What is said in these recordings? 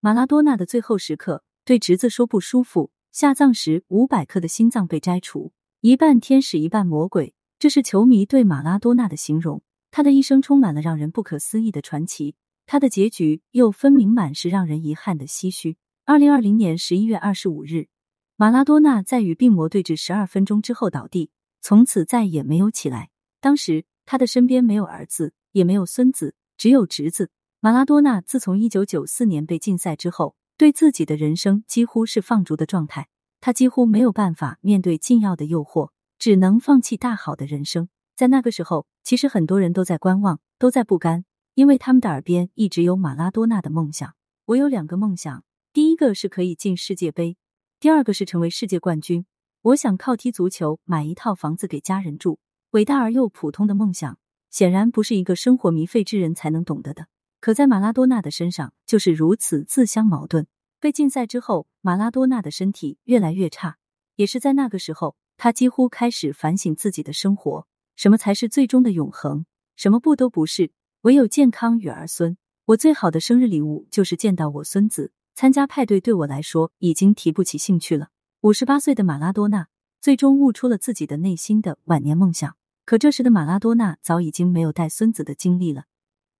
马拉多纳的最后时刻，对侄子说不舒服。下葬时，五百克的心脏被摘除，一半天使，一半魔鬼，这是球迷对马拉多纳的形容。他的一生充满了让人不可思议的传奇，他的结局又分明满是让人遗憾的唏嘘。二零二零年十一月二十五日，马拉多纳在与病魔对峙十二分钟之后倒地，从此再也没有起来。当时他的身边没有儿子，也没有孙子，只有侄子。马拉多纳自从一九九四年被禁赛之后，对自己的人生几乎是放逐的状态。他几乎没有办法面对禁药的诱惑，只能放弃大好的人生。在那个时候，其实很多人都在观望，都在不甘，因为他们的耳边一直有马拉多纳的梦想。我有两个梦想，第一个是可以进世界杯，第二个是成为世界冠军。我想靠踢足球买一套房子给家人住。伟大而又普通的梦想，显然不是一个生活糜费之人才能懂得的。可在马拉多纳的身上就是如此自相矛盾。被禁赛之后，马拉多纳的身体越来越差，也是在那个时候，他几乎开始反省自己的生活：什么才是最终的永恒？什么不都不是？唯有健康与儿孙。我最好的生日礼物就是见到我孙子。参加派对对我来说已经提不起兴趣了。五十八岁的马拉多纳最终悟出了自己的内心的晚年梦想。可这时的马拉多纳早已经没有带孙子的精力了。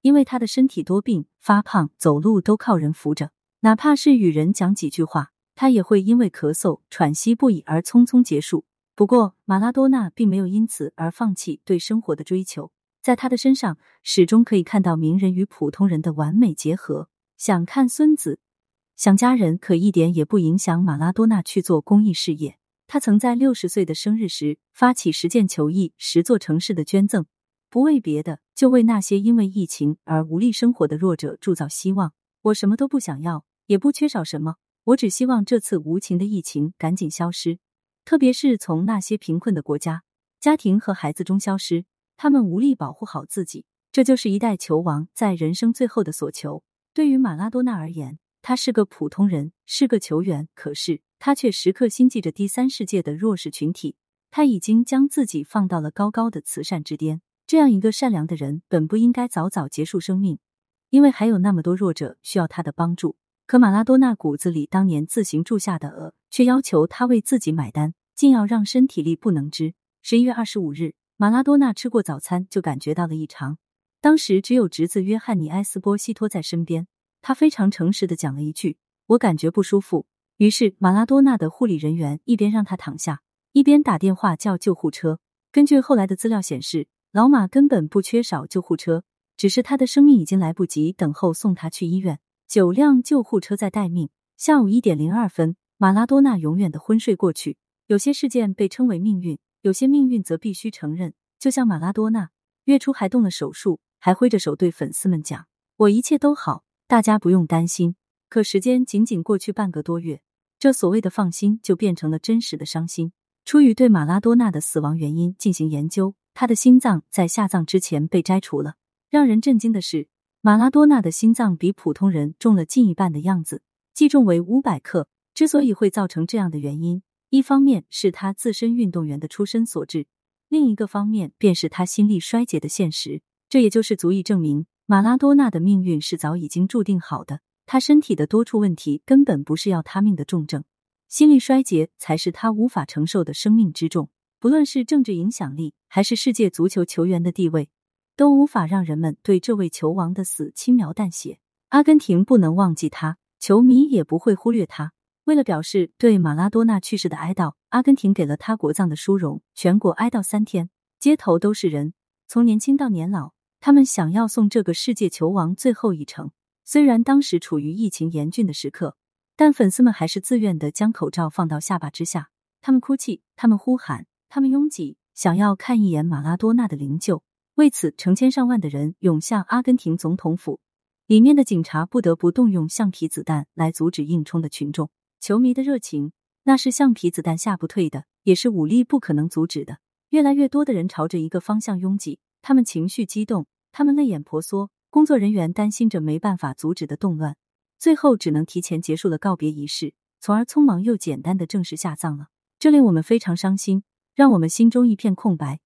因为他的身体多病，发胖，走路都靠人扶着，哪怕是与人讲几句话，他也会因为咳嗽、喘息不已而匆匆结束。不过，马拉多纳并没有因此而放弃对生活的追求，在他的身上始终可以看到名人与普通人的完美结合。想看孙子，想家人，可一点也不影响马拉多纳去做公益事业。他曾在六十岁的生日时发起十件求艺、十座城市的捐赠。不为别的，就为那些因为疫情而无力生活的弱者铸造希望。我什么都不想要，也不缺少什么，我只希望这次无情的疫情赶紧消失，特别是从那些贫困的国家、家庭和孩子中消失。他们无力保护好自己，这就是一代球王在人生最后的所求。对于马拉多纳而言，他是个普通人，是个球员，可是他却时刻心系着第三世界的弱势群体。他已经将自己放到了高高的慈善之巅。这样一个善良的人，本不应该早早结束生命，因为还有那么多弱者需要他的帮助。可马拉多纳骨子里当年自行铸下的额，却要求他为自己买单，竟要让身体力不能支。十一月二十五日，马拉多纳吃过早餐就感觉到了异常，当时只有侄子约翰尼埃斯波西托在身边，他非常诚实的讲了一句：“我感觉不舒服。”于是马拉多纳的护理人员一边让他躺下，一边打电话叫救护车。根据后来的资料显示。老马根本不缺少救护车，只是他的生命已经来不及等候送他去医院。九辆救护车在待命。下午一点零二分，马拉多纳永远的昏睡过去。有些事件被称为命运，有些命运则必须承认。就像马拉多纳，月初还动了手术，还挥着手对粉丝们讲：“我一切都好，大家不用担心。”可时间仅仅过去半个多月，这所谓的放心就变成了真实的伤心。出于对马拉多纳的死亡原因进行研究。他的心脏在下葬之前被摘除了。让人震惊的是，马拉多纳的心脏比普通人重了近一半的样子，计重为五百克。之所以会造成这样的原因，一方面是他自身运动员的出身所致，另一个方面便是他心力衰竭的现实。这也就是足以证明马拉多纳的命运是早已经注定好的。他身体的多处问题根本不是要他命的重症，心力衰竭才是他无法承受的生命之重。不论是政治影响力，还是世界足球球员的地位，都无法让人们对这位球王的死轻描淡写。阿根廷不能忘记他，球迷也不会忽略他。为了表示对马拉多纳去世的哀悼，阿根廷给了他国葬的殊荣，全国哀悼三天，街头都是人，从年轻到年老，他们想要送这个世界球王最后一程。虽然当时处于疫情严峻的时刻，但粉丝们还是自愿的将口罩放到下巴之下，他们哭泣，他们呼喊。他们拥挤，想要看一眼马拉多纳的灵柩。为此，成千上万的人涌向阿根廷总统府，里面的警察不得不动用橡皮子弹来阻止硬冲的群众。球迷的热情，那是橡皮子弹下不退的，也是武力不可能阻止的。越来越多的人朝着一个方向拥挤，他们情绪激动，他们泪眼婆娑。工作人员担心着没办法阻止的动乱，最后只能提前结束了告别仪式，从而匆忙又简单的正式下葬了。这令我们非常伤心。让我们心中一片空白。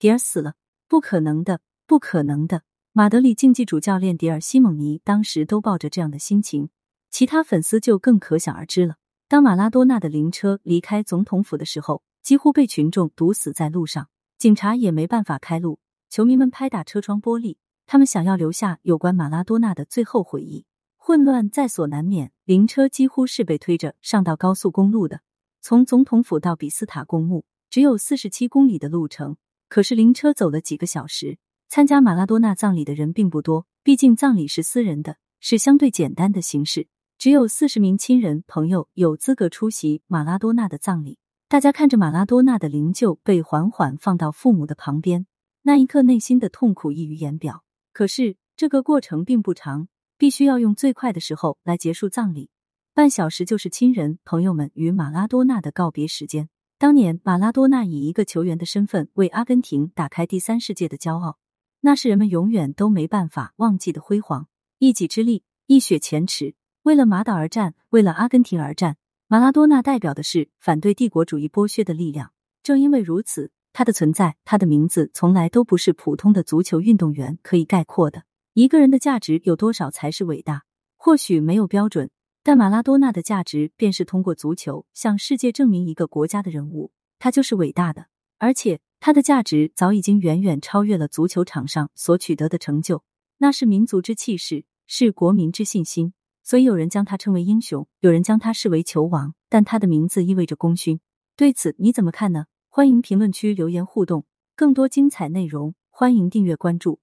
迪尔死了，不可能的，不可能的。马德里竞技主教练迪尔西蒙尼当时都抱着这样的心情。其他粉丝就更可想而知了。当马拉多纳的灵车离开总统府的时候，几乎被群众堵死在路上，警察也没办法开路。球迷们拍打车窗玻璃，他们想要留下有关马拉多纳的最后回忆。混乱在所难免，灵车几乎是被推着上到高速公路的。从总统府到比斯塔公墓只有四十七公里的路程，可是灵车走了几个小时。参加马拉多纳葬礼的人并不多，毕竟葬礼是私人的，是相对简单的形式。只有四十名亲人朋友有资格出席马拉多纳的葬礼。大家看着马拉多纳的灵柩被缓缓放到父母的旁边，那一刻内心的痛苦溢于言表。可是这个过程并不长，必须要用最快的时候来结束葬礼。半小时就是亲人朋友们与马拉多纳的告别时间。当年马拉多纳以一个球员的身份为阿根廷打开第三世界的骄傲，那是人们永远都没办法忘记的辉煌。一己之力，一雪前耻。为了马岛而战，为了阿根廷而战，马拉多纳代表的是反对帝国主义剥削的力量。正因为如此，他的存在，他的名字，从来都不是普通的足球运动员可以概括的。一个人的价值有多少才是伟大？或许没有标准，但马拉多纳的价值便是通过足球向世界证明一个国家的人物，他就是伟大的。而且他的价值早已经远远超越了足球场上所取得的成就，那是民族之气势，是国民之信心。所以有人将他称为英雄，有人将他视为球王，但他的名字意味着功勋。对此你怎么看呢？欢迎评论区留言互动，更多精彩内容欢迎订阅关注。